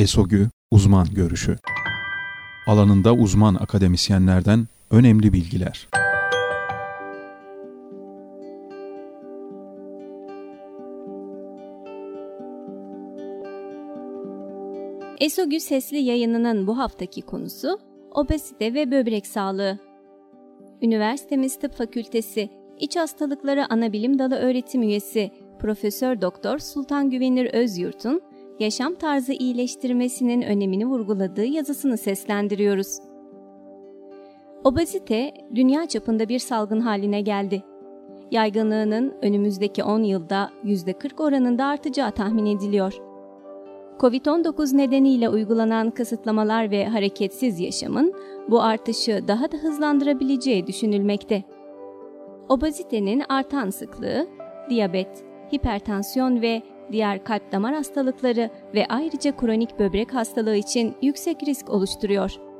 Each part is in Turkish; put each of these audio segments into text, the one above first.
ESOGÜ Uzman Görüşü Alanında uzman akademisyenlerden önemli bilgiler. ESOGÜ sesli yayınının bu haftaki konusu obezite ve böbrek sağlığı. Üniversitemiz Tıp Fakültesi İç Hastalıkları Anabilim Dalı öğretim üyesi Profesör Doktor Sultan Güvenir Özyurt'un yaşam tarzı iyileştirmesinin önemini vurguladığı yazısını seslendiriyoruz. Obezite dünya çapında bir salgın haline geldi. Yaygınlığının önümüzdeki 10 yılda %40 oranında artacağı tahmin ediliyor. Covid-19 nedeniyle uygulanan kısıtlamalar ve hareketsiz yaşamın bu artışı daha da hızlandırabileceği düşünülmekte. Obezitenin artan sıklığı, diyabet, hipertansiyon ve diğer kalp damar hastalıkları ve ayrıca kronik böbrek hastalığı için yüksek risk oluşturuyor.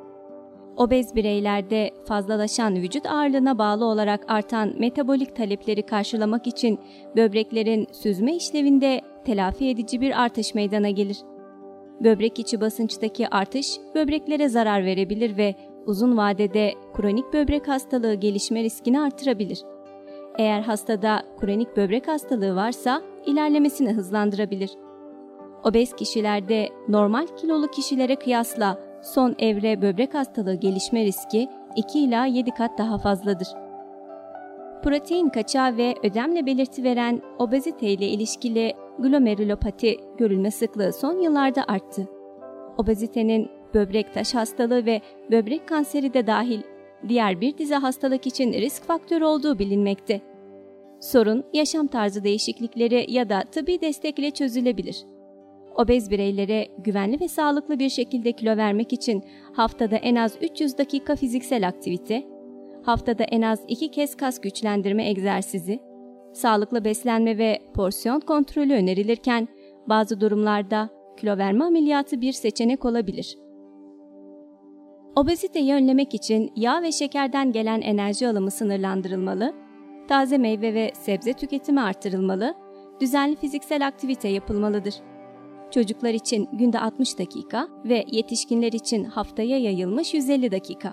Obez bireylerde fazlalaşan vücut ağırlığına bağlı olarak artan metabolik talepleri karşılamak için böbreklerin süzme işlevinde telafi edici bir artış meydana gelir. Böbrek içi basınçtaki artış böbreklere zarar verebilir ve uzun vadede kronik böbrek hastalığı gelişme riskini artırabilir. Eğer hastada kronik böbrek hastalığı varsa ilerlemesini hızlandırabilir. Obez kişilerde normal kilolu kişilere kıyasla son evre böbrek hastalığı gelişme riski 2 ila 7 kat daha fazladır. Protein kaçağı ve ödemle belirti veren obezite ile ilişkili glomerulopati görülme sıklığı son yıllarda arttı. Obezitenin böbrek taş hastalığı ve böbrek kanseri de dahil diğer bir dizi hastalık için risk faktörü olduğu bilinmekte. Sorun yaşam tarzı değişiklikleri ya da tıbbi destekle çözülebilir. Obez bireylere güvenli ve sağlıklı bir şekilde kilo vermek için haftada en az 300 dakika fiziksel aktivite, haftada en az 2 kez kas güçlendirme egzersizi, sağlıklı beslenme ve porsiyon kontrolü önerilirken bazı durumlarda kilo verme ameliyatı bir seçenek olabilir. Obeziteyi önlemek için yağ ve şekerden gelen enerji alımı sınırlandırılmalı, taze meyve ve sebze tüketimi artırılmalı, düzenli fiziksel aktivite yapılmalıdır. Çocuklar için günde 60 dakika ve yetişkinler için haftaya yayılmış 150 dakika.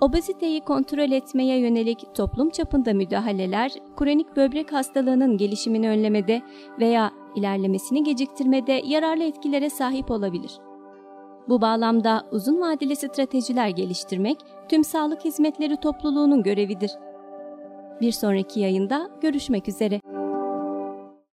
Obeziteyi kontrol etmeye yönelik toplum çapında müdahaleler, kronik böbrek hastalığının gelişimini önlemede veya ilerlemesini geciktirmede yararlı etkilere sahip olabilir. Bu bağlamda uzun vadeli stratejiler geliştirmek tüm sağlık hizmetleri topluluğunun görevidir. Bir sonraki yayında görüşmek üzere.